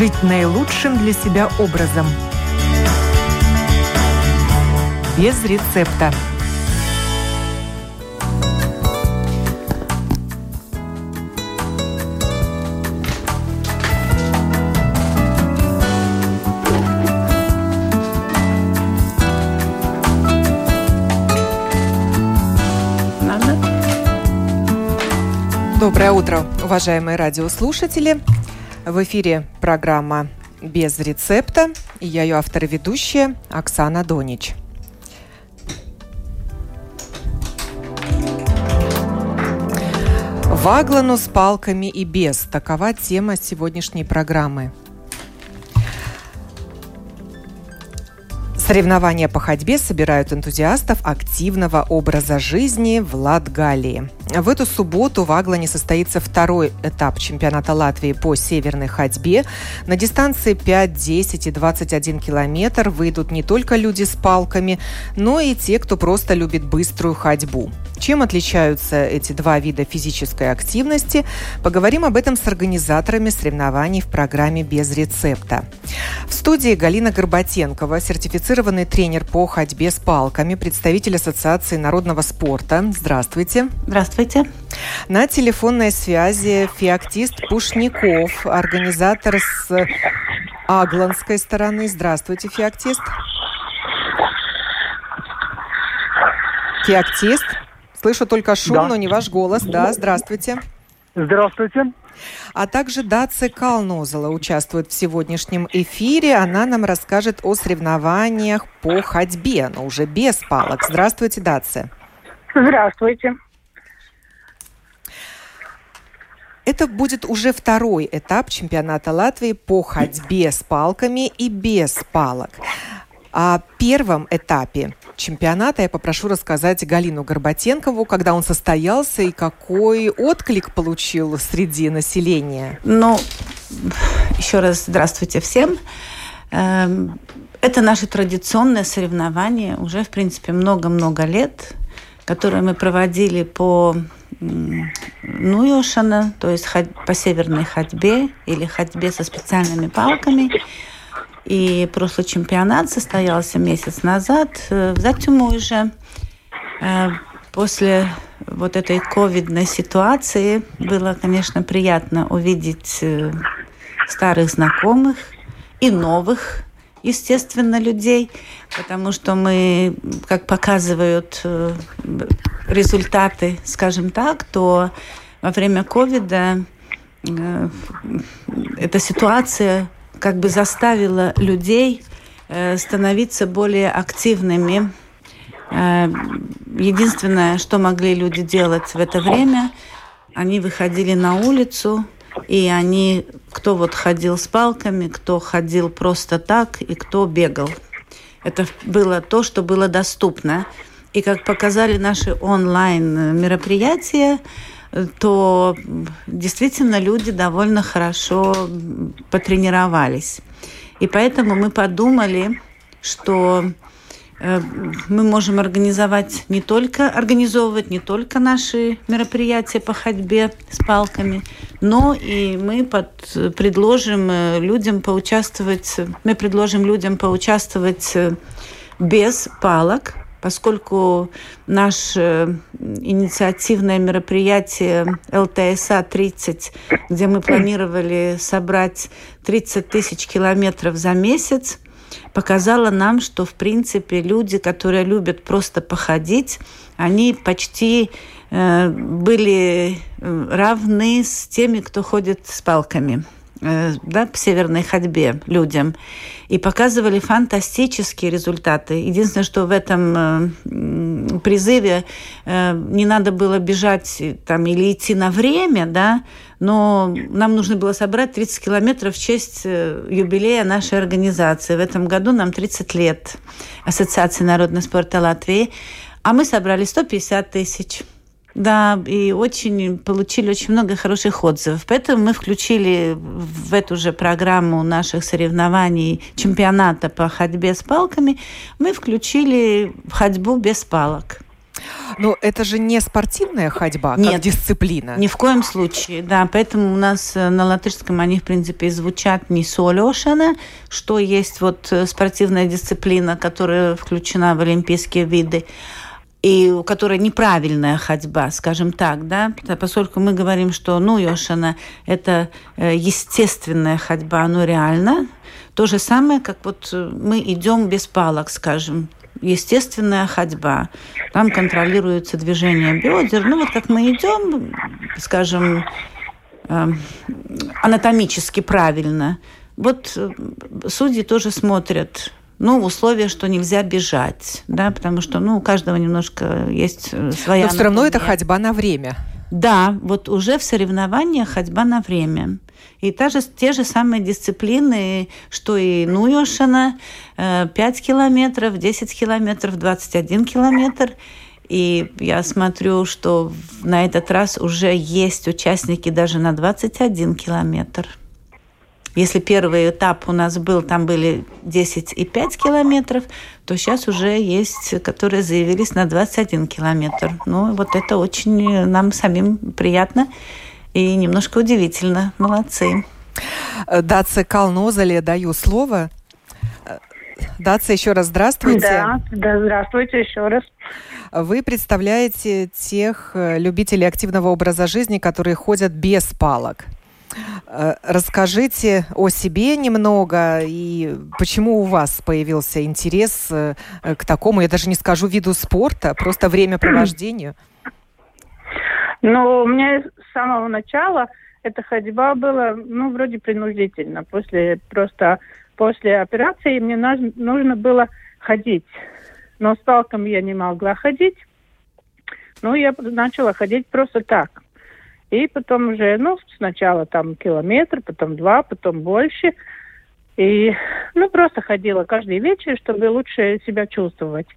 жить наилучшим для себя образом. Без рецепта. Доброе утро, уважаемые радиослушатели. В эфире программа «Без рецепта» и я ее автор и ведущая Оксана Донич. Ваглану с палками и без. Такова тема сегодняшней программы. Соревнования по ходьбе собирают энтузиастов активного образа жизни в Латгалии. В эту субботу в Аглане состоится второй этап чемпионата Латвии по северной ходьбе. На дистанции 5, 10 и 21 километр выйдут не только люди с палками, но и те, кто просто любит быструю ходьбу. Чем отличаются эти два вида физической активности? Поговорим об этом с организаторами соревнований в программе «Без рецепта». В студии Галина Горбатенкова, сертифицированный тренер по ходьбе с палками, представитель Ассоциации народного спорта. Здравствуйте. Здравствуйте. На телефонной связи феоктист Пушников, организатор с агланской стороны. Здравствуйте, феоктист. Феоктист. Слышу только шум, да. но не ваш голос. Да, здравствуйте. Здравствуйте. А также Даци Калнозала участвует в сегодняшнем эфире. Она нам расскажет о соревнованиях по ходьбе, но уже без палок. Здравствуйте, Даци. Здравствуйте. Это будет уже второй этап чемпионата Латвии по ходьбе с палками и без палок. О первом этапе чемпионата я попрошу рассказать Галину Горбатенкову, когда он состоялся и какой отклик получил среди населения. Ну, еще раз здравствуйте всем. Эм, это наше традиционное соревнование уже, в принципе, много-много лет, которое мы проводили по Нуйошана, то есть по северной ходьбе или ходьбе со специальными палками. И прошлый чемпионат состоялся месяц назад э, в Затюму уже. Э, после вот этой ковидной ситуации было, конечно, приятно увидеть э, старых знакомых и новых, естественно, людей, потому что мы, как показывают результаты, скажем так, то во время ковида эта ситуация как бы заставила людей э, становиться более активными. Э, единственное, что могли люди делать в это время, они выходили на улицу, и они, кто вот ходил с палками, кто ходил просто так, и кто бегал. Это было то, что было доступно. И как показали наши онлайн мероприятия, то действительно люди довольно хорошо потренировались. И поэтому мы подумали, что э, мы можем организовать не только организовывать не только наши мероприятия по ходьбе с палками, но и мы под, предложим э, людям поучаствовать, мы предложим людям поучаствовать э, без палок поскольку наше инициативное мероприятие ЛТСА-30, где мы планировали собрать 30 тысяч километров за месяц, показало нам, что, в принципе, люди, которые любят просто походить, они почти э, были э, равны с теми, кто ходит с палками. Э, да, по северной ходьбе людям. И показывали фантастические результаты. Единственное, что в этом э, призыве э, не надо было бежать там, или идти на время, да, но нам нужно было собрать 30 километров в честь юбилея нашей организации. В этом году нам 30 лет Ассоциации народного спорта Латвии, а мы собрали 150 тысяч. Да, и очень получили очень много хороших отзывов. Поэтому мы включили в эту же программу наших соревнований чемпионата по ходьбе с палками, мы включили ходьбу без палок. Но это же не спортивная ходьба, Нет, как дисциплина. Ни в коем случае, да. Поэтому у нас э, на латышском они, в принципе, звучат не солешана, что есть вот э, спортивная дисциплина, которая включена в олимпийские виды и у которой неправильная ходьба, скажем так, да, поскольку мы говорим, что, ну, Йошана, это э, естественная ходьба, ну, реально, то же самое, как вот мы идем без палок, скажем, естественная ходьба. Там контролируется движение бедер. Ну вот как мы идем, скажем, эм, анатомически правильно. Вот э, судьи тоже смотрят ну, условие, что нельзя бежать, да, потому что, ну, у каждого немножко есть э, своя... Но все равно это ходьба на время. Да, вот уже в соревнованиях ходьба на время. И та же, те же самые дисциплины, что и Нуешина, 5 э, километров, 10 километров, 21 километр. И я смотрю, что на этот раз уже есть участники даже на 21 километр. Если первый этап у нас был, там были 10 и 5 километров, то сейчас уже есть, которые заявились на 21 километр. Ну, вот это очень нам самим приятно и немножко удивительно. Молодцы. Даца Калнозале даю слово. Даца, еще раз здравствуйте. Да, да, здравствуйте еще раз. Вы представляете тех э, любителей активного образа жизни, которые ходят без палок. Э, расскажите о себе немного и почему у вас появился интерес э, к такому, я даже не скажу виду спорта, просто времяпровождению. Ну, у меня с самого начала эта ходьба была, ну, вроде принудительно. После просто после операции мне нужно было ходить. Но с палками я не могла ходить. Ну, я начала ходить просто так. И потом уже, ну, сначала там километр, потом два, потом больше. И, ну, просто ходила каждый вечер, чтобы лучше себя чувствовать.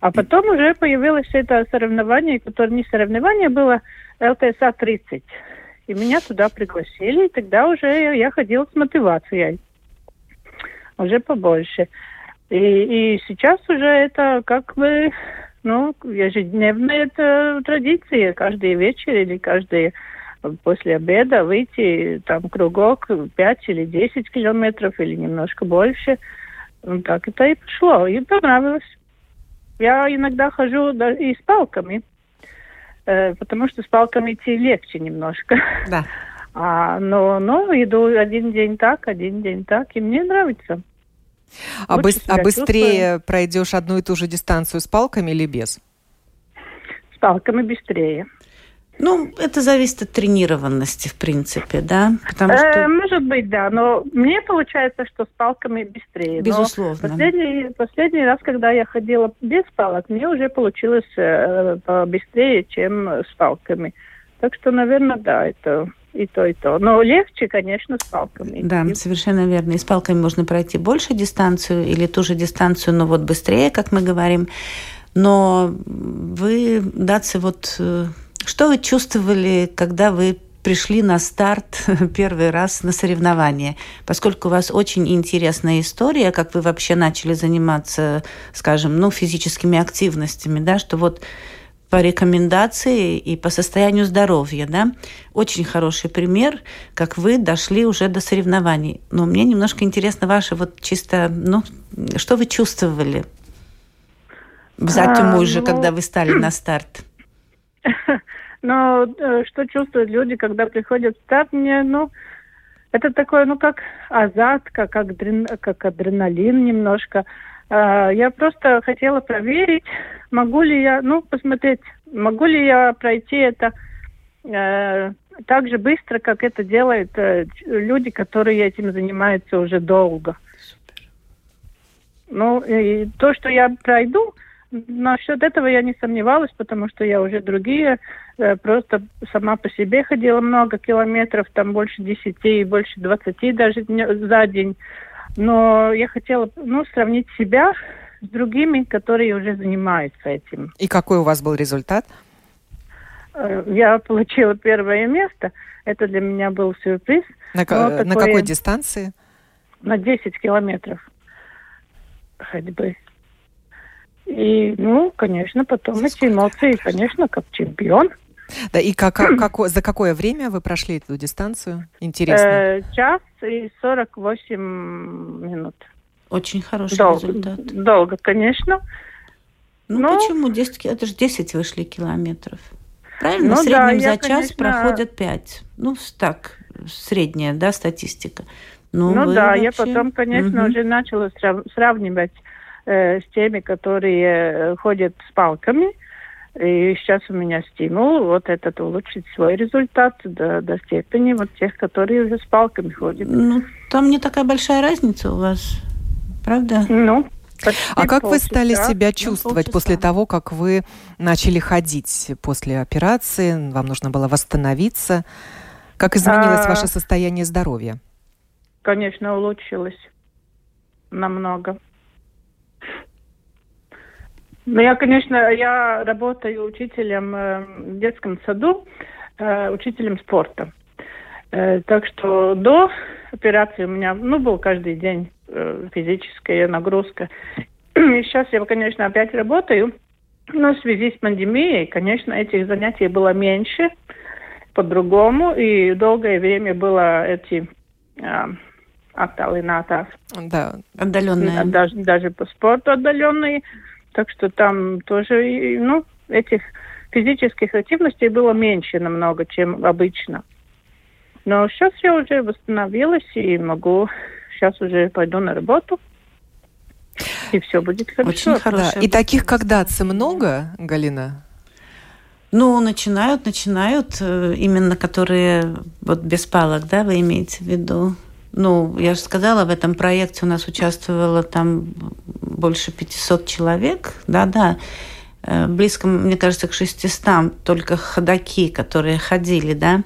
А потом уже появилось это соревнование, которое не соревнование было, ЛТСА-30. И меня туда пригласили, и тогда уже я ходила с мотивацией. Уже побольше. И, и сейчас уже это как бы, ну, ежедневная это традиция. Каждый вечер или каждый после обеда выйти там кругок 5 или 10 километров или немножко больше. Ну, так это и пошло. И понравилось. Я иногда хожу и с палками, э, потому что с палками идти легче немножко. Да. А, но, но иду один день так, один день так, и мне нравится. А, быс а быстрее чувствую. пройдешь одну и ту же дистанцию с палками или без? С палками быстрее. Ну, это зависит от тренированности, в принципе, да? Потому что... э, может быть, да, но мне получается, что с палками быстрее. Безусловно. Но последний, последний раз, когда я ходила без палок, мне уже получилось э, быстрее, чем с палками. Так что, наверное, да, это и то, и то. Но легче, конечно, с палками. Да, совершенно верно. И с палками можно пройти больше дистанцию или ту же дистанцию, но вот быстрее, как мы говорим. Но вы, Даци, вот э, что вы чувствовали, когда вы пришли на старт первый раз на соревнования, поскольку у вас очень интересная история, как вы вообще начали заниматься, скажем, ну, физическими активностями, да, что вот по рекомендации и по состоянию здоровья, да, очень хороший пример, как вы дошли уже до соревнований. Но мне немножко интересно ваше вот чисто, ну, что вы чувствовали в Затюму а, уже, ну... когда вы стали на старт? Но э, что чувствуют люди, когда приходят в старт, мне, ну, это такое, ну, как азарт, как, адрен, как адреналин немножко. Э, я просто хотела проверить, могу ли я, ну, посмотреть, могу ли я пройти это э, так же быстро, как это делают э, люди, которые этим занимаются уже долго. Ну, и то, что я пройду, Насчет этого я не сомневалась, потому что я уже другие, э, просто сама по себе ходила много километров, там больше десяти, больше двадцати даже за день. Но я хотела ну, сравнить себя с другими, которые уже занимаются этим. И какой у вас был результат? Э, я получила первое место. Это для меня был сюрприз. На, такое, на какой дистанции? На 10 километров ходьбы. И, ну, конечно, потом эти эмоции, конечно, как чемпион. Да, и как, как, за какое время вы прошли эту дистанцию? Интересно. Э, час и 48 минут. Очень хороший долго, результат. Долго, конечно. Ну, Но... почему? 10, это же 10 вышли километров. Правильно? Ну, в среднем да, за я, час конечно... проходят 5. Ну, так, средняя, да, статистика. Ну, ну да, вообще... я потом, конечно, угу. уже начала сравнивать э, с теми, которые э, ходят с палками. И сейчас у меня стимул вот этот улучшить свой результат до, до степени вот тех, которые уже с палками ходят. Ну, там не такая большая разница у вас, правда? Ну, а как вы стали себя ну, чувствовать ну, после того, как вы начали ходить после операции? Вам нужно было восстановиться. Как изменилось а... ваше состояние здоровья? Конечно, улучшилось намного. Ну, я, конечно, я работаю учителем э, в детском саду, э, учителем спорта. Э, так что до операции у меня, ну, был каждый день физическая нагрузка. И сейчас я, конечно, опять работаю, но в связи с пандемией, конечно, этих занятий было меньше, по-другому, и долгое время было эти attālinātās. Да, отдаленные. Даже, даже по спорту отдаленные. Так что там тоже, ну, этих физических активностей было меньше намного, чем обычно. Но сейчас я уже восстановилась и могу, сейчас уже пойду на работу. И все будет хорошо. Очень хорошо. Да. И таких когда-то много, Галина? Ну, начинают, начинают, э, именно которые вот без палок, да, вы имеете в виду? ну, я же сказала, в этом проекте у нас участвовало там больше 500 человек, да-да, э, близко, мне кажется, к 600 только ходаки, которые ходили, да,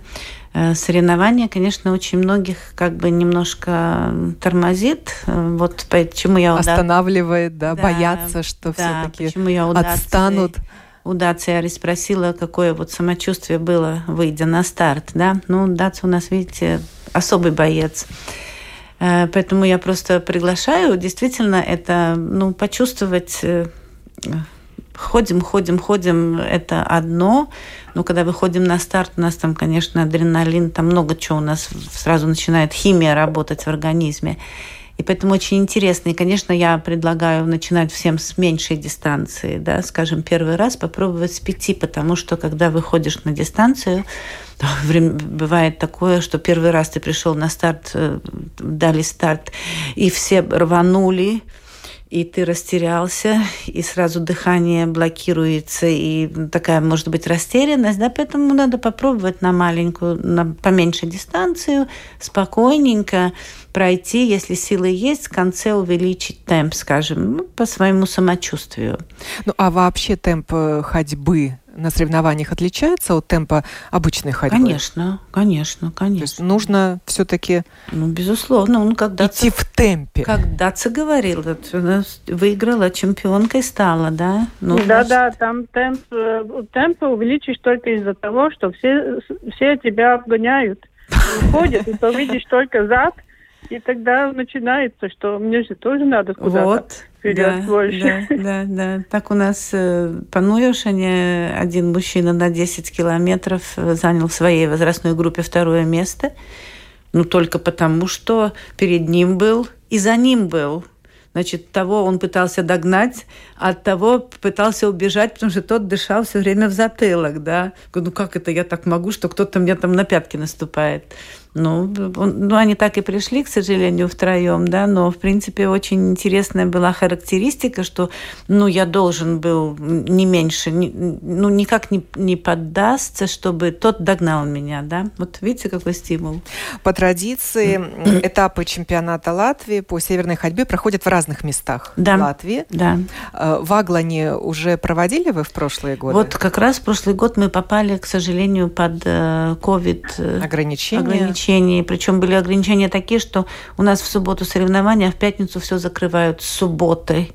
соревнования, конечно, очень многих как бы немножко тормозит. Э, вот почему я останавливает, да, да боятся, что да, все-таки отстанут. У Дации я спросила, какое вот самочувствие было, выйдя на старт, да. Ну, Даца у нас, видите, особый боец. Э, поэтому я просто приглашаю действительно это, ну, почувствовать э, ходим, ходим, ходим, это одно. Но когда выходим на старт, у нас там, конечно, адреналин, там много чего у нас сразу начинает химия работать в организме. И поэтому очень интересно. И, конечно, я предлагаю начинать всем с меньшей дистанции, да, скажем, первый раз попробовать с пяти, потому что когда выходишь на дистанцию, бывает такое, что первый раз ты пришел на старт, э, дали старт, и все рванули, и ты растерялся, и сразу дыхание блокируется, и такая может быть растерянность, да, поэтому надо попробовать на маленькую, на поменьше дистанцию, спокойненько пройти, если силы есть, в конце увеличить темп, скажем, ну, по своему самочувствию. Ну, а вообще темп э, ходьбы на соревнованиях отличается от темпа обычной ходьбы? Конечно, конечно, конечно. То есть нужно все-таки... Ну, безусловно. Ну, когда идти в темпе. Как Даца говорил, выиграла, чемпионкой стала, да? Ну, да, может... да, там темп, э, темп увеличишь только из-за того, что все, все тебя обгоняют. Уходят, и то видишь только зад, и тогда начинается, что мне же тоже надо куда-то вот, вперед да, больше. Да, да, да. Так у нас э, по Нуешане один мужчина на 10 километров э, занял в своей возрастной группе второе место. Ну, только потому, что перед ним был и за ним был Значит, того он пытался догнать, а от того пытался убежать, потому что тот дышал все время в затылок, да. Ну как это я так могу, что кто-то мне там на пятки наступает? Ну, он, ну, они так и пришли, к сожалению, втроем, да, но, в принципе, очень интересная была характеристика, что, ну, я должен был не меньше, не, ну, никак не, не поддастся, чтобы тот догнал меня, да. Вот видите, какой стимул. По традиции, этапы чемпионата Латвии по северной ходьбе проходят в разных местах да. Латвии. Да. Э, в Аглане уже проводили вы в прошлые годы? Вот как раз в прошлый год мы попали, к сожалению, под COVID э, ограничения. ограничения ограничений. Причем были ограничения такие, что у нас в субботу соревнования, а в пятницу все закрывают с субботой.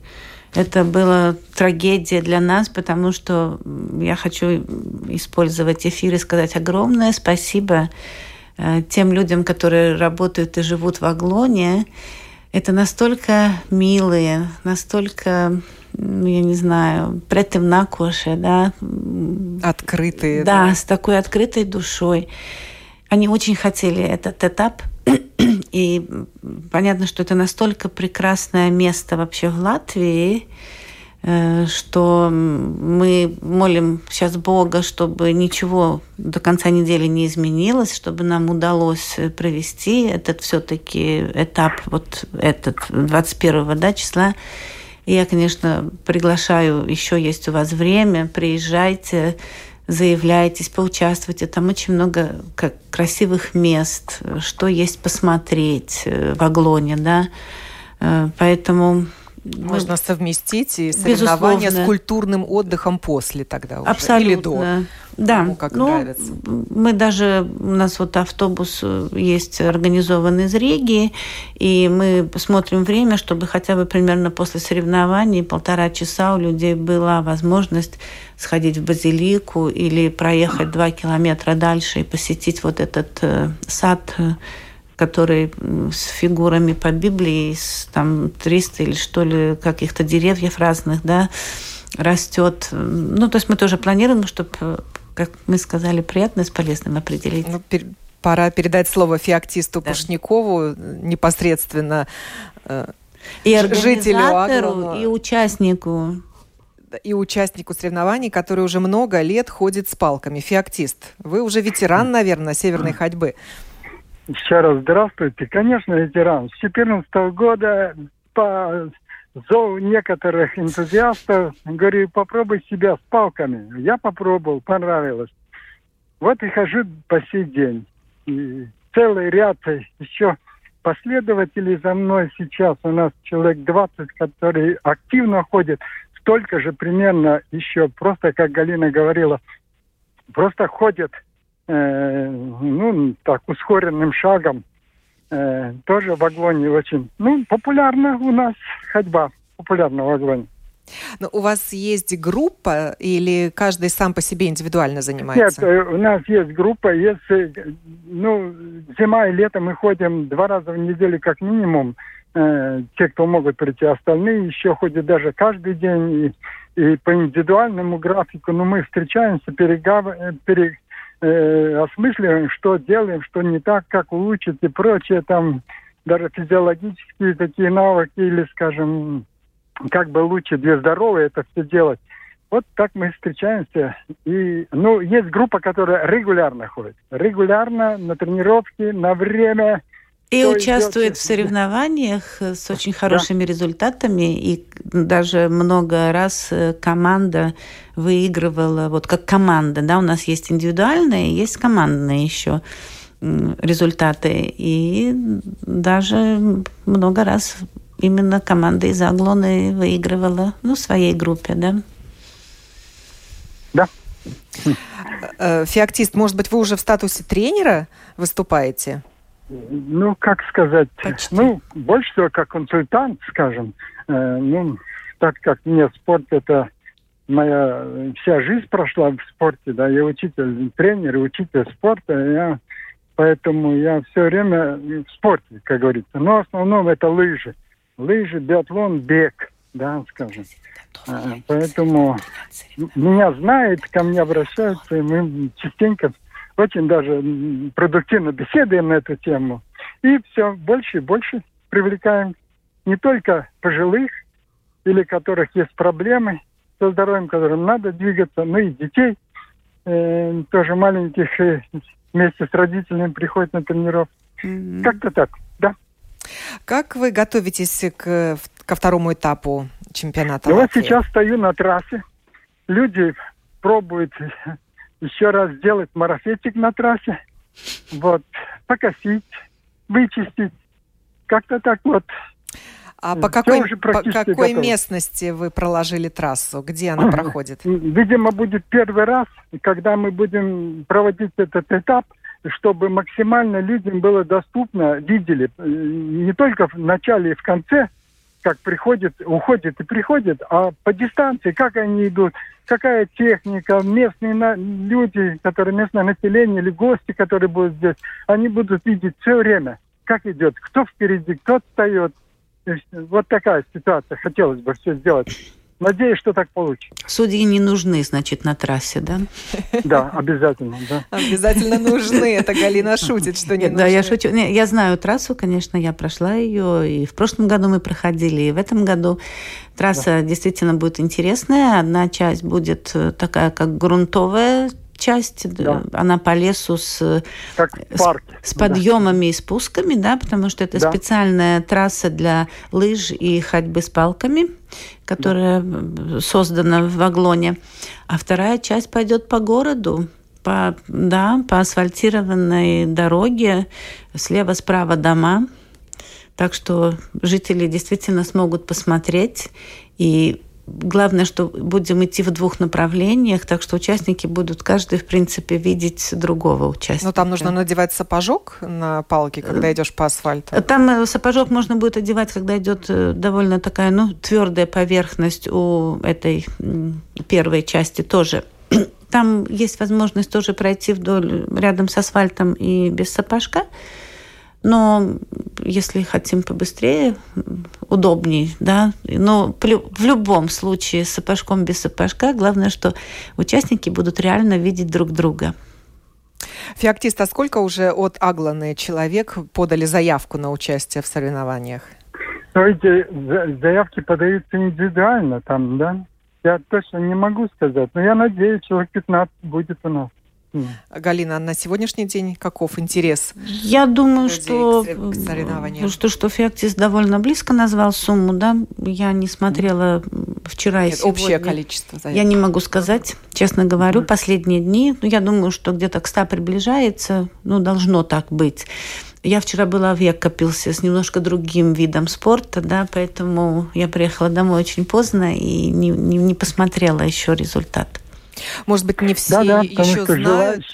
Это была трагедия для нас, потому что я хочу использовать эфир и сказать огромное спасибо э, тем людям, которые работают и живут в Аглоне. Это настолько милые, настолько я не знаю, претем на коше, да. Открытые. Да, да, с такой открытой душой. Они очень хотели этот этап, и понятно, что это настолько прекрасное место вообще в Латвии, э, что мы молим сейчас Бога, чтобы ничего до конца недели не изменилось, чтобы нам удалось провести этот все-таки этап, вот этот 21 да, числа. И я, конечно, приглашаю, еще есть у вас время, приезжайте, заявляйтесь, поучаствуйте. Там очень много как, красивых мест, что есть посмотреть э, в Аглоне, да. Э, поэтому можно совместить и соревнования Безусловно. с культурным отдыхом после тогда уже. Абсолютно. Или до. Да. Кому как ну, нравится. Мы даже, у нас вот автобус э, есть организованный из Риги, и мы смотрим время, чтобы хотя бы примерно после соревнований полтора часа у людей была возможность сходить в базилику или проехать два километра дальше и посетить вот этот э, сад э, который с фигурами по Библии, с там 300 или что ли каких-то деревьев разных, да, растет. Ну, то есть мы тоже планируем, чтобы, как мы сказали, приятное с полезным определить. Ну, пер пора передать слово феоктисту да. Пушникову непосредственно э, и жителю и участнику и участнику соревнований, который уже много лет ходит с палками. Феоктист, вы уже ветеран, наверное, северной ходьбы. Еще раз здравствуйте. Конечно, ветеран. С 2014 года по зову некоторых энтузиастов говорю, попробуй себя с палками. Я попробовал, понравилось. Вот и хожу по сей день. И целый ряд еще последователей за мной сейчас. У нас человек 20, которые активно ходят. Столько же примерно еще, просто как Галина говорила, просто ходят Э, ну, так, ускоренным шагом. Э, тоже в Аглоне очень, ну, популярна у нас ходьба, популярна в Аглоне. Но у вас есть группа или каждый сам по себе индивидуально занимается? Нет, э, у нас есть группа. Если, ну, зима и лето мы ходим два раза в неделю как минимум. Э, те, кто могут прийти, остальные еще ходят даже каждый день. И, и по индивидуальному графику, но ну, мы встречаемся, перегав... перег э, осмысливаем, что делаем, что не так, как улучшить и прочее, там даже физиологические такие навыки или, скажем, как бы лучше для здоровья это все делать. Вот так мы встречаемся. И, ну, есть группа, которая регулярно ходит. Регулярно на тренировки, на время, и участвует в соревнованиях с очень хорошими да. результатами, и даже много раз э, команда выигрывала, вот как команда, да, у нас есть индивидуальные, есть командные еще результаты, и даже много раз именно команда из Аглоны выигрывала, ну, в своей группе, да. Да. Э, феоктист, может быть, вы уже в статусе тренера выступаете? Ну, как сказать, Почти. ну, больше всего как консультант, скажем. Э, ну, так как мне спорт это моя вся жизнь прошла в спорте, да, я учитель, тренер учитель спорта, я, поэтому я все время в спорте, как говорится. Но в основном это лыжи. Лыжи, биатлон, бег, да, скажем. А, поэтому меня знают, ко мне обращаются, и мы частенько очень даже продуктивно беседуем на эту тему. И все больше и больше привлекаем не только пожилых, или которых есть проблемы со здоровьем, которым надо двигаться, но и детей, э, тоже маленьких, э, вместе с родителями приходят на тренировку. Mm-hmm. Как-то так, да. Как вы готовитесь к, ко второму этапу чемпионата ну, Вот сейчас стою на трассе, люди пробуют еще раз сделать марафетик на трассе, вот, покосить, вычистить, как-то так вот. А по какой, по какой местности вы проложили трассу? Где она проходит? Видимо, будет первый раз, когда мы будем проводить этот этап, чтобы максимально людям было доступно, видели, э, не только в начале и в конце, как приходит, уходит и приходит, а по дистанции, как они идут, какая техника, местные на, люди, которые местное население или гости, которые будут здесь, они будут видеть все время, как идет, кто впереди, кто отстает. Вот такая ситуация. Хотелось бы все сделать Надеюсь, что так получится. Судьи не нужны, значит, на трассе, да? Да, обязательно, да. Обязательно нужны. Это Галина шутит, что не Да, я шучу. Я знаю трассу, конечно, я прошла ее, и в прошлом году мы проходили, и в этом году. Трасса действительно будет интересная. Одна часть будет э, такая, как грунтовая часть, да. она по лесу с, как парк. с, с подъемами да. и спусками, да, потому что это да. специальная трасса для лыж и ходьбы с палками, которая да. создана в Аглоне. А вторая часть пойдет по городу, по, да, по асфальтированной дороге, слева-справа дома. Так что жители действительно смогут посмотреть и Главное, что будем идти в двух направлениях, так что участники будут каждый, в принципе, видеть другого участника. Но там нужно надевать сапожок на палке, когда идешь по асфальту? Там э, сапожок можно будет одевать, когда идет э, довольно такая, ну, твердая поверхность у этой первой части тоже. Там есть возможность тоже пройти вдоль, рядом с асфальтом и без сапожка. Но если хотим побыстрее, удобнее, да, но в любом случае с сапожком, без сапожка, главное, что участники будут реально видеть друг друга. Феоктист, а сколько уже от Агланы человек подали заявку на участие в соревнованиях? Ну, эти заявки подаются индивидуально там, да? Я точно не могу сказать, но я надеюсь, человек 15 будет у нас. Галина, на сегодняшний день каков интерес? Я думаю, что, к что, что Феоктис довольно близко назвал сумму, да. Я не смотрела вчера Нет, и сегодня. общее количество заявок. Я не могу сказать, честно говорю, последние дни. Ну, я думаю, что где-то к 100 приближается, ну, должно так быть. Я вчера была в Якопилсе с немножко другим видом спорта, да, поэтому я приехала домой очень поздно и не, не, не посмотрела еще результат. Может быть, не все да, да, еще знают.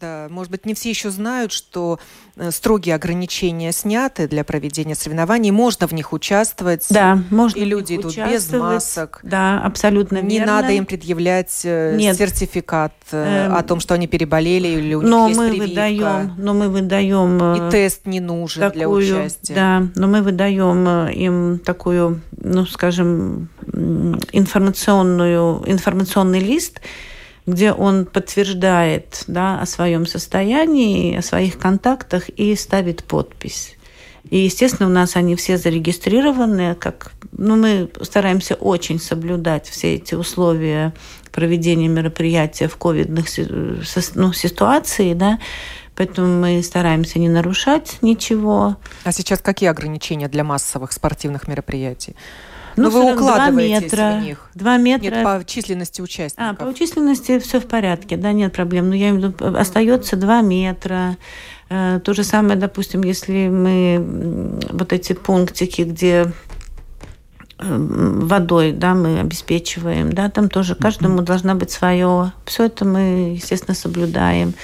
Да, может быть, не все еще знают, что э, строгие ограничения сняты для проведения соревнований, можно в них участвовать. Да, можно. И люди идут без масок. Да, абсолютно не верно. надо им предъявлять э, Нет. сертификат э, эм, о том, что они переболели или у них но есть мы прививка. Выдаем, но мы выдаем. И тест не нужен такую, для участия. Да, но мы выдаем им такую, ну, скажем, информационную информационный лист где он подтверждает да, о своем состоянии, о своих контактах и ставит подпись. И, естественно, у нас они все зарегистрированы, как, ну, мы стараемся очень соблюдать все эти условия проведения мероприятия в ковидных ну, ситуациях, да, поэтому мы стараемся не нарушать ничего. А сейчас какие ограничения для массовых спортивных мероприятий? Ну, вы укладываетесь метра, в них? Два метра. Нет, по численности участников. А, по численности все в порядке, да, нет проблем. Но я имею в виду, остается два метра. Э, то же самое, допустим, если мы вот эти пунктики, где водой, да, мы обеспечиваем, да, там тоже каждому должна быть свое. Все это мы, естественно, соблюдаем.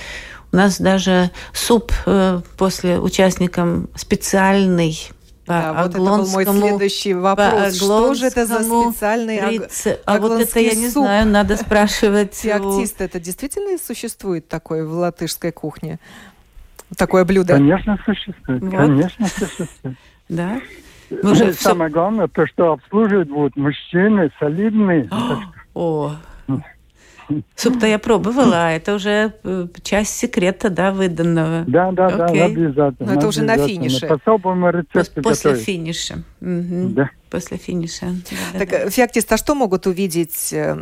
У нас даже суп э, после участникам специальный да, вот это был мой следующий вопрос. Что же это за специальный риц... А вот это я не суп? знаю, надо спрашивать. Феоктист, это действительно существует такое в латышской кухне? Такое блюдо? Конечно, существует. Вот. Конечно, существует. Да? Мы уже Самое все... главное, то, что обслуживать будут мужчины, солидные. О, Суп-то я пробовала, а это уже э, часть секрета, да, выданного. Да, да, да, обязательно. Но это уже на финише. По особому рецепту После готовить. финиша. Угу. Да. После финиша. так, да. Феоктист, а что могут увидеть э,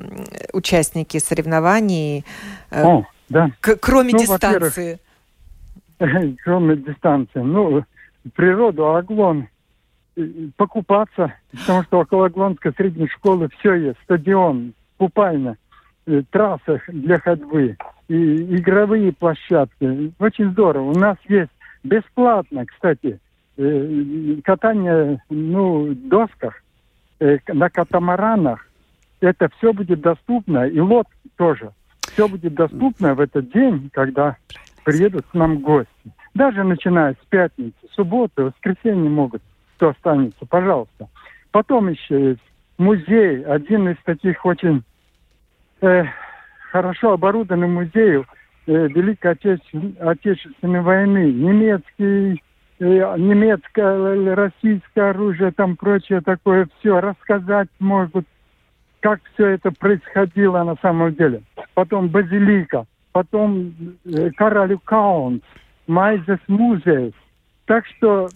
участники соревнований, э, О, да. кроме ну, дистанции? Кроме дистанции. Ну, природу, Аглон, покупаться, потому что около Аглонской средней школы все есть, стадион, купальня Э, трассах для ходьбы и игровые площадки. Очень здорово. У нас есть бесплатно, кстати, э, катание ну, досках, э, на катамаранах. Это все будет доступно, и лодки тоже. Все будет доступно в этот день, когда приедут к нам гости. Даже начиная с пятницы, субботы, воскресенье могут, кто останется, пожалуйста. Потом еще есть музей, один из таких очень э, хорошо оборудованный музей э, Великой Отечественной, Отечественной войны, немецкий, э, немецкое, российское оружие, там прочее такое, все рассказать могут. как все это происходило на самом деле. Потом Базилика, потом э, Каралю Каунс, Майзес музей. Так что,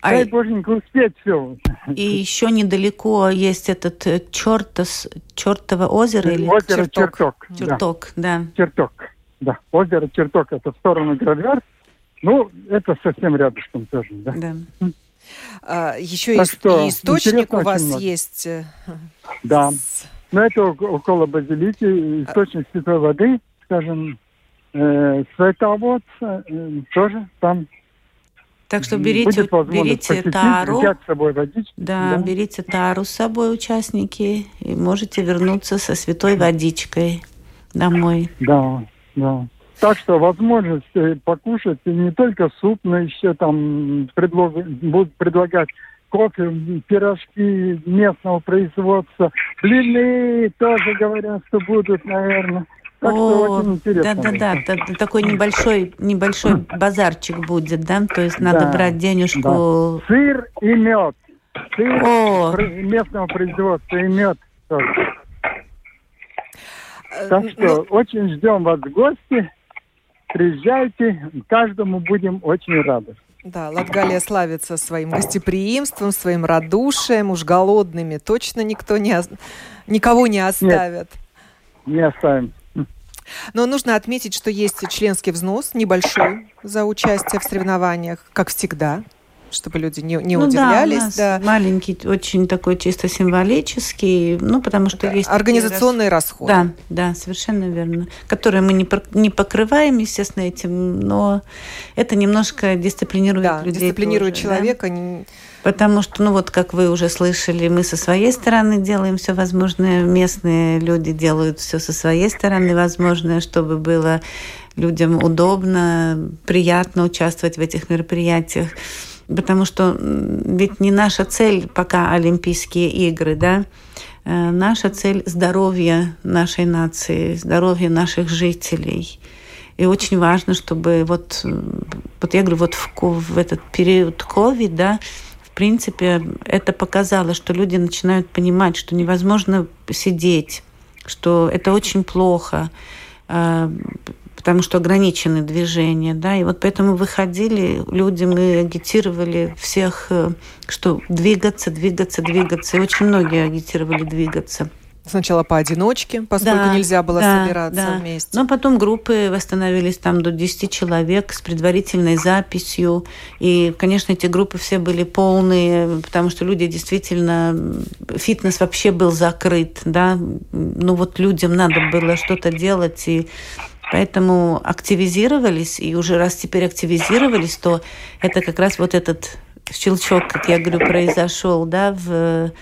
а дай боженька успеть все. И еще недалеко есть этот э, Чертос, Чертово озеро или Озеро Черток. Черток, да. да. Черток, да. Озеро Черток, это в сторону Гравярд. Ну, это совсем рядышком тоже, да. да. А, еще так и источник у вас много. есть. Э, да. Но ну, это около базилики, источник святой воды, скажем, э, световод э, тоже там так что берите, берите тару. С собой водички, да, да, берите тару с собой, участники, и можете вернуться со святой водичкой домой. Да, да. Так что возможность э, покушать не только суп, но еще там предлог, будут предлагать кофе, пирожки местного производства, блины тоже говорят, что будут, наверное. Так О, да, да, да, да, такой небольшой, небольшой базарчик будет, да, то есть надо да, брать денежку. Да. Сыр и мед. Сыр О. местного производства и мед тоже. Э, так что ну... очень ждем вас в гости. Приезжайте, каждому будем очень рады. Да, Латгалия славится своим гостеприимством, своим радушием, уж голодными точно никто не, никого не оставит. Нет, не оставим. Но нужно отметить, что есть членский взнос небольшой за участие в соревнованиях, как всегда чтобы люди не, не ну, удивлялись. Да, да. Маленький, очень такой чисто символический, ну, потому что есть... Организационные рас... расходы. Да, да, совершенно верно. Которые мы не, не покрываем, естественно, этим, но это немножко дисциплинирует да, людей дисциплинирует тоже, человека. Да? Потому что, ну вот, как вы уже слышали, мы со своей стороны делаем все возможное, местные люди делают все со своей стороны возможное, чтобы было людям удобно, приятно участвовать в этих мероприятиях потому что ведь не наша цель пока Олимпийские игры, да, э, наша цель – здоровье нашей нации, здоровье наших жителей. И очень важно, чтобы вот, вот я говорю, вот в, в этот период COVID, да, принципе, это показало, что люди начинают понимать, что невозможно сидеть, что это очень плохо, э, потому что ограничены движения, да, и вот поэтому выходили люди, мы агитировали всех, э, что двигаться, двигаться, двигаться, и очень многие агитировали двигаться. Сначала поодиночке, поскольку да, нельзя было да, собираться да. вместе. Но потом группы восстановились там до 10 человек с предварительной записью. И, конечно, эти группы все были полные, потому что люди действительно... Фитнес вообще был закрыт, да. Ну вот людям надо было что-то делать, и Поэтому активизировались, и уже раз теперь активизировались, то это как раз вот этот щелчок, как я говорю, произошел, да, в,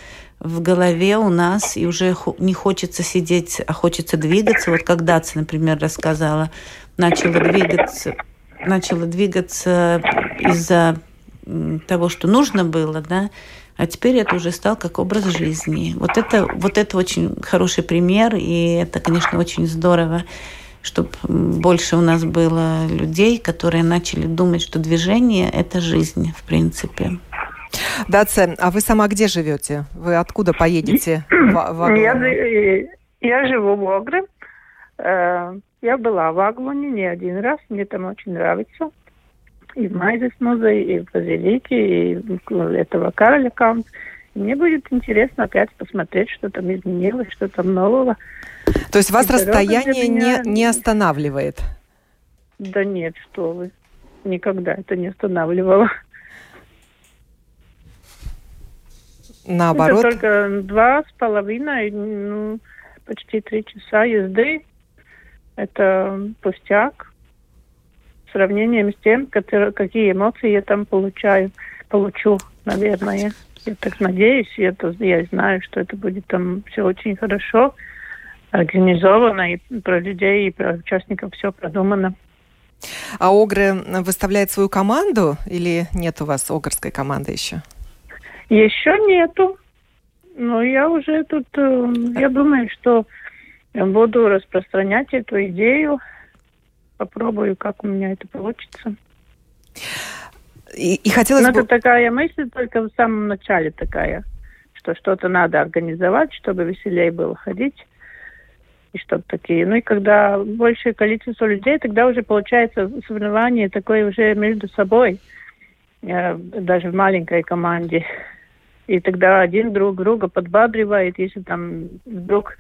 в голове у нас, и уже не хочется сидеть, а хочется двигаться. Вот как Даца, например, рассказала, начала двигаться, начала двигаться из-за того, что нужно было, да, а теперь это уже стал как образ жизни. Вот это, вот это очень хороший пример, и это, конечно, очень здорово чтобы больше у нас было людей, которые начали думать, что движение – это жизнь, в принципе. Даце, а вы сама где живете? Вы откуда поедете в, в я, я живу в Огре. Э, я была в Аглоне не один раз, мне там очень нравится. И в Майзес музей, и в Базилике, и этого Кароля Каунт. Мне будет интересно опять посмотреть, что там изменилось, что там нового. То есть вас и расстояние меня... не, не останавливает? Да нет, что вы. Никогда это не останавливало. Наоборот? Это только два с половиной, ну, почти три часа езды. Это пустяк в сравнении с тем, какие эмоции я там получаю, получу, наверное. Я так надеюсь, я, то, я знаю, что это будет там все очень хорошо организовано, и про людей, и про участников все продумано. А Огры выставляет свою команду или нет у вас огрской команды еще? Еще нету. Но я уже тут, э, я думаю, что буду распространять эту идею. Попробую, как у меня это получится. И, и хотелось Но бы... это такая мысль только в самом начале такая, что что-то надо организовать, чтобы веселее было ходить и что-то такие. Ну и когда большее количество людей, тогда уже получается соревнование такое уже между собой, э, даже в маленькой команде. И тогда один друг друга подбадривает, если там вдруг,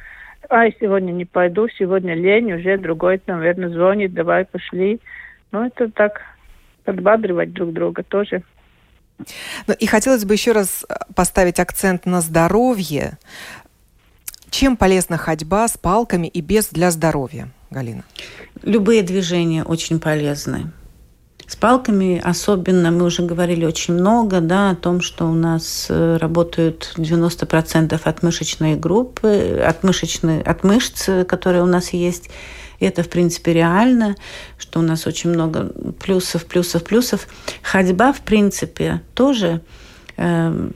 ай, сегодня не пойду, сегодня лень, уже другой, наверное, звонит, давай пошли. Ну, это так, подбадривать друг друга тоже. Ну, и хотелось бы еще раз поставить акцент на здоровье. Чем полезна ходьба с палками и без для здоровья, Галина? Любые движения очень полезны. С палками особенно, мы уже говорили очень много да, о том, что у нас э, работают 90% от мышечной группы, от, мышечной, от мышц, которые у нас есть. И это, в принципе, реально, что у нас очень много плюсов, плюсов, плюсов. Ходьба, в принципе, тоже э,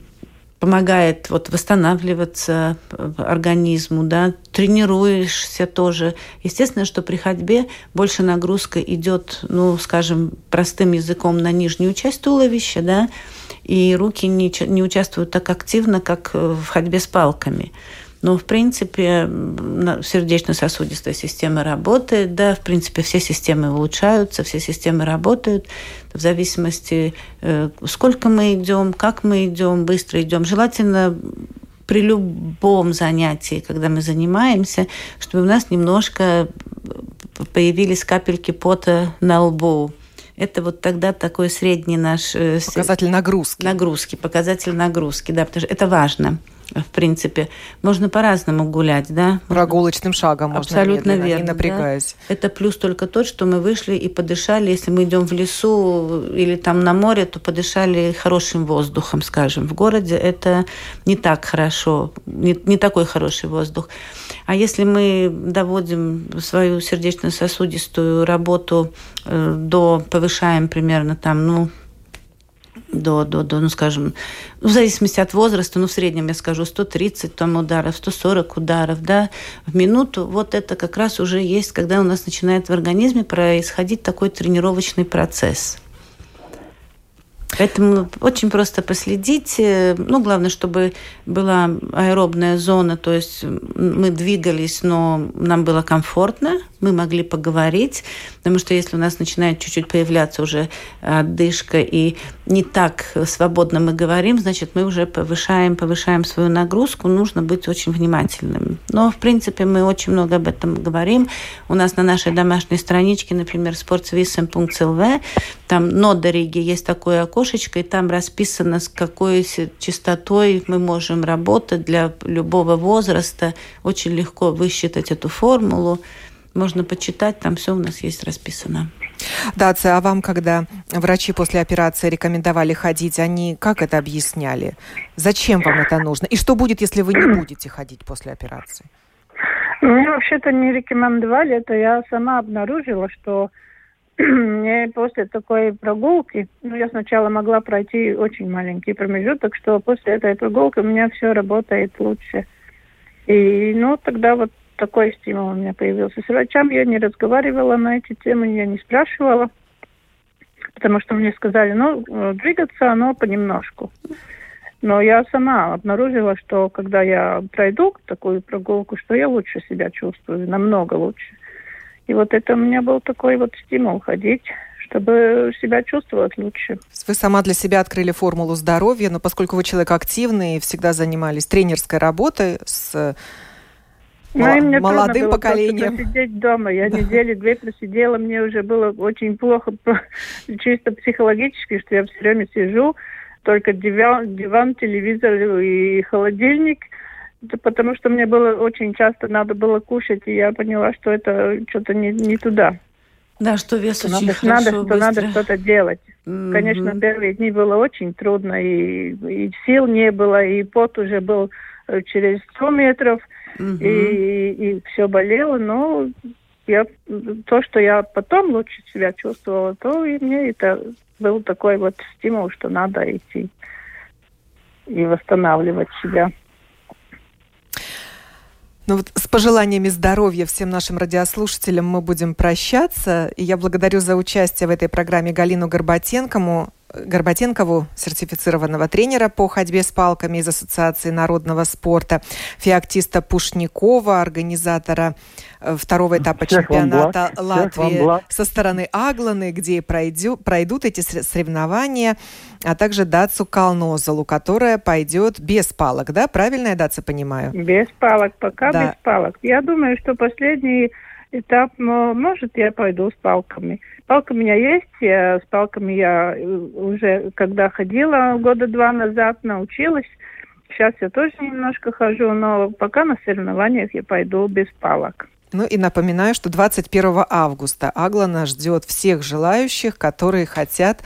помогает вот восстанавливаться организму, да, тренируешься тоже. Естественно, что при ходьбе больше нагрузка идет, ну, скажем, простым языком на нижнюю часть туловища, да, и руки не, не участвуют так активно, как в ходьбе с палками. Но, в принципе, сердечно-сосудистая система работает, да, в принципе, все системы улучшаются, все системы работают в зависимости, э, сколько мы идем, как мы идем, быстро идем. Желательно при любом занятии, когда мы занимаемся, чтобы у нас немножко появились капельки пота на лбу. Это вот тогда такой средний наш... Э, показатель нагрузки. Нагрузки, показатель нагрузки, да, потому что это важно в принципе. Можно по-разному гулять, да? Прогулочным шагом можно Абсолютно медленно, верно, не напрягаясь. Да? Это плюс только тот, что мы вышли и подышали. Если мы идем в лесу или там на море, то подышали хорошим воздухом, скажем. В городе это не так хорошо, не, не такой хороший воздух. А если мы доводим свою сердечно-сосудистую работу э, до, повышаем примерно там, ну, до, до, до, ну, скажем, в зависимости от возраста, ну, в среднем, я скажу, 130 там ударов, 140 ударов, да, в минуту, вот это как раз уже есть, когда у нас начинает в организме происходить такой тренировочный процесс. Поэтому очень просто последить. Ну, главное, чтобы была аэробная зона, то есть мы двигались, но нам было комфортно, мы могли поговорить, потому что если у нас начинает чуть-чуть появляться уже отдышка и не так свободно мы говорим, значит, мы уже повышаем, повышаем свою нагрузку, нужно быть очень внимательным. Но, в принципе, мы очень много об этом говорим. У нас на нашей домашней страничке, например, sportsvism.lv, там на Риги есть такое окошечко, и там расписано, с какой частотой мы можем работать для любого возраста. Очень легко высчитать эту формулу можно почитать, там все у нас есть расписано. Дация, а вам, когда врачи после операции рекомендовали ходить, они как это объясняли? Зачем вам это нужно? И что будет, если вы не будете ходить после операции? Мне вообще-то не рекомендовали, это я сама обнаружила, что мне после такой прогулки, ну, я сначала могла пройти очень маленький промежуток, что после этой прогулки у меня все работает лучше. И, ну, тогда вот такой стимул у меня появился. С врачам я не разговаривала на эти темы, я не спрашивала, потому что мне сказали, ну, двигаться оно понемножку. Но я сама обнаружила, что когда я пройду такую прогулку, что я лучше себя чувствую, намного лучше. И вот это у меня был такой вот стимул ходить, чтобы себя чувствовать лучше. Вы сама для себя открыли формулу здоровья, но поскольку вы человек активный и всегда занимались тренерской работой с ну, мне молодым поколением. Сидеть дома. Я да. недели две просидела, мне уже было очень плохо, чисто психологически, что я все время сижу, только диван, диван телевизор и холодильник, потому что мне было очень часто надо было кушать, и я поняла, что это что-то не, не туда. Да, что вес надо, очень надо, хорошо, что быстро. надо что-то делать. Mm-hmm. Конечно, первые дни было очень трудно, и, и сил не было, и пот уже был э, через 100 метров – угу. и, и все болело, но я, то, что я потом лучше себя чувствовала, то и мне это был такой вот стимул, что надо идти и восстанавливать себя. Ну вот с пожеланиями здоровья всем нашим радиослушателям мы будем прощаться. И я благодарю за участие в этой программе Галину Горбатенкому, Горбатенкову, сертифицированного тренера по ходьбе с палками из Ассоциации народного спорта, феоктиста Пушникова, организатора э, второго этапа Всех чемпионата Латвии со стороны Агланы, где пройдю, пройдут эти соревнования, а также Дацу Калнозалу, которая пойдет без палок, да? Правильно я, Даца, понимаю? Без палок, пока да. без палок. Я думаю, что последний этап, может, я пойду с палками. Палка у меня есть, я, с палками я э, уже, когда ходила года два назад, научилась. Сейчас я тоже немножко хожу, но пока на соревнованиях я пойду без палок. Ну и напоминаю, что 21 августа Аглана ждет всех желающих, которые хотят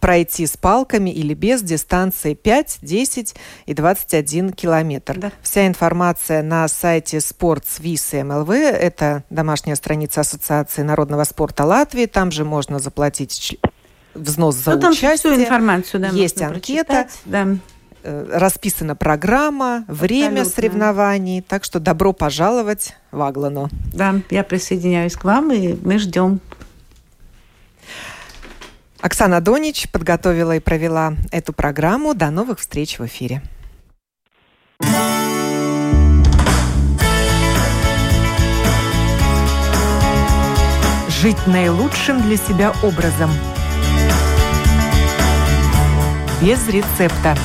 пройти с палками или без дистанции 5, 10 и 21 километр. Да. Вся информация на сайте Sports МЛВ. Это домашняя страница Ассоциации народного спорта Латвии. Там же можно заплатить взнос за ну, там участие. Всю информацию, да, Есть анкета. Да э, расписана программа, время Абсолютно. соревнований. Так что добро пожаловать в Аглану. Да, я присоединяюсь к вам, и мы ждем Оксана Донич подготовила и провела эту программу. До новых встреч в эфире. Жить наилучшим для себя образом. Без рецепта.